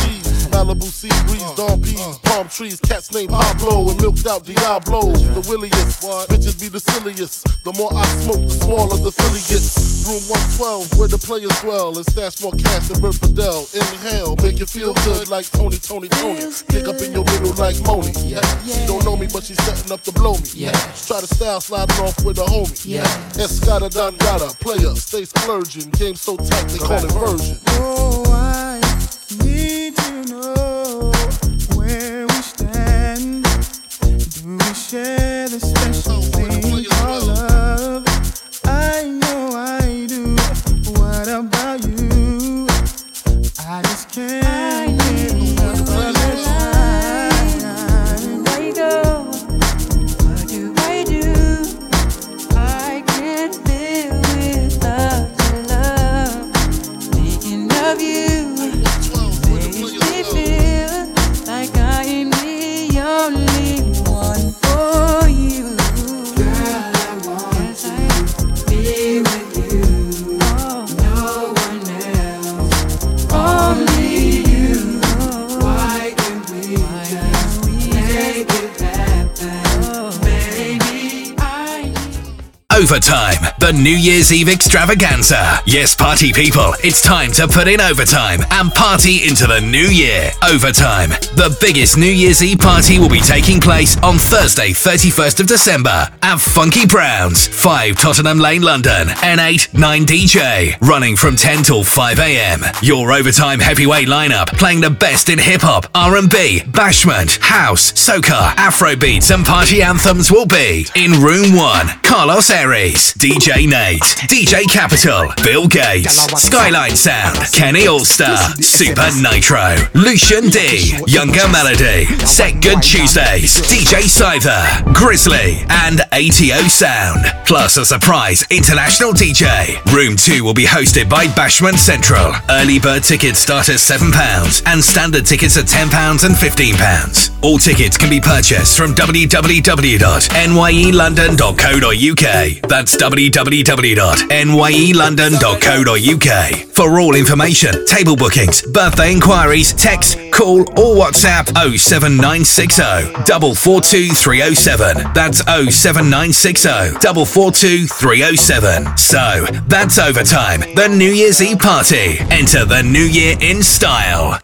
Malibu sea breeze, dawn peas, palm trees, cats named Pablo and milked out Diablo. The williest, bitches be the silliest. The more I smoke, the smaller the filly gets. Room 112, where the players dwell. And stash more cash than Bert Fidel. Inhale, make you feel good like Tony, Tony, Tony. Pick up in your middle like Moni. Yeah. She don't know me, but she's setting up to blow me. Yeah. Try to style sliding off with a homie. Yeah. Escada Don Gata, player, stay splurging. Game so tight, they call it version. Oh, I New Year's Eve extravaganza. Yes, party people, it's time to put in overtime and party into the new year. Overtime, the biggest New Year's Eve party will be taking place on Thursday, 31st of December at Funky Brownz, 5 Tottenham Lane, London, N8 9DJ, running from 10 till 5 a.m. Your overtime heavyweight lineup playing the best in hip hop, R&B, bashment, house, soca, Afrobeats, and party anthems will be in Room 1, Carlos Aries, DJ Nate, DJ Capital, Bill Gates, Skyline Sound, Kenny Allstar, Super Nitro, Lucian D, Younger Melody, Set Good Tuesdays, DJ Cyther, Grizzly, and ATO Sound. Plus a surprise international DJ. Room 2 will be hosted by Bashment Central. Early bird tickets start at £7 and standard tickets at £10 and £15. All tickets can be purchased from www.nyelondon.co.uk. That's www.nyelondon.co.uk. For all information, table bookings, birthday inquiries, text, call, or WhatsApp 07960 442 307. That's 07960 442 307. So, that's overtime. The New Year's Eve party. Enter the new year in style.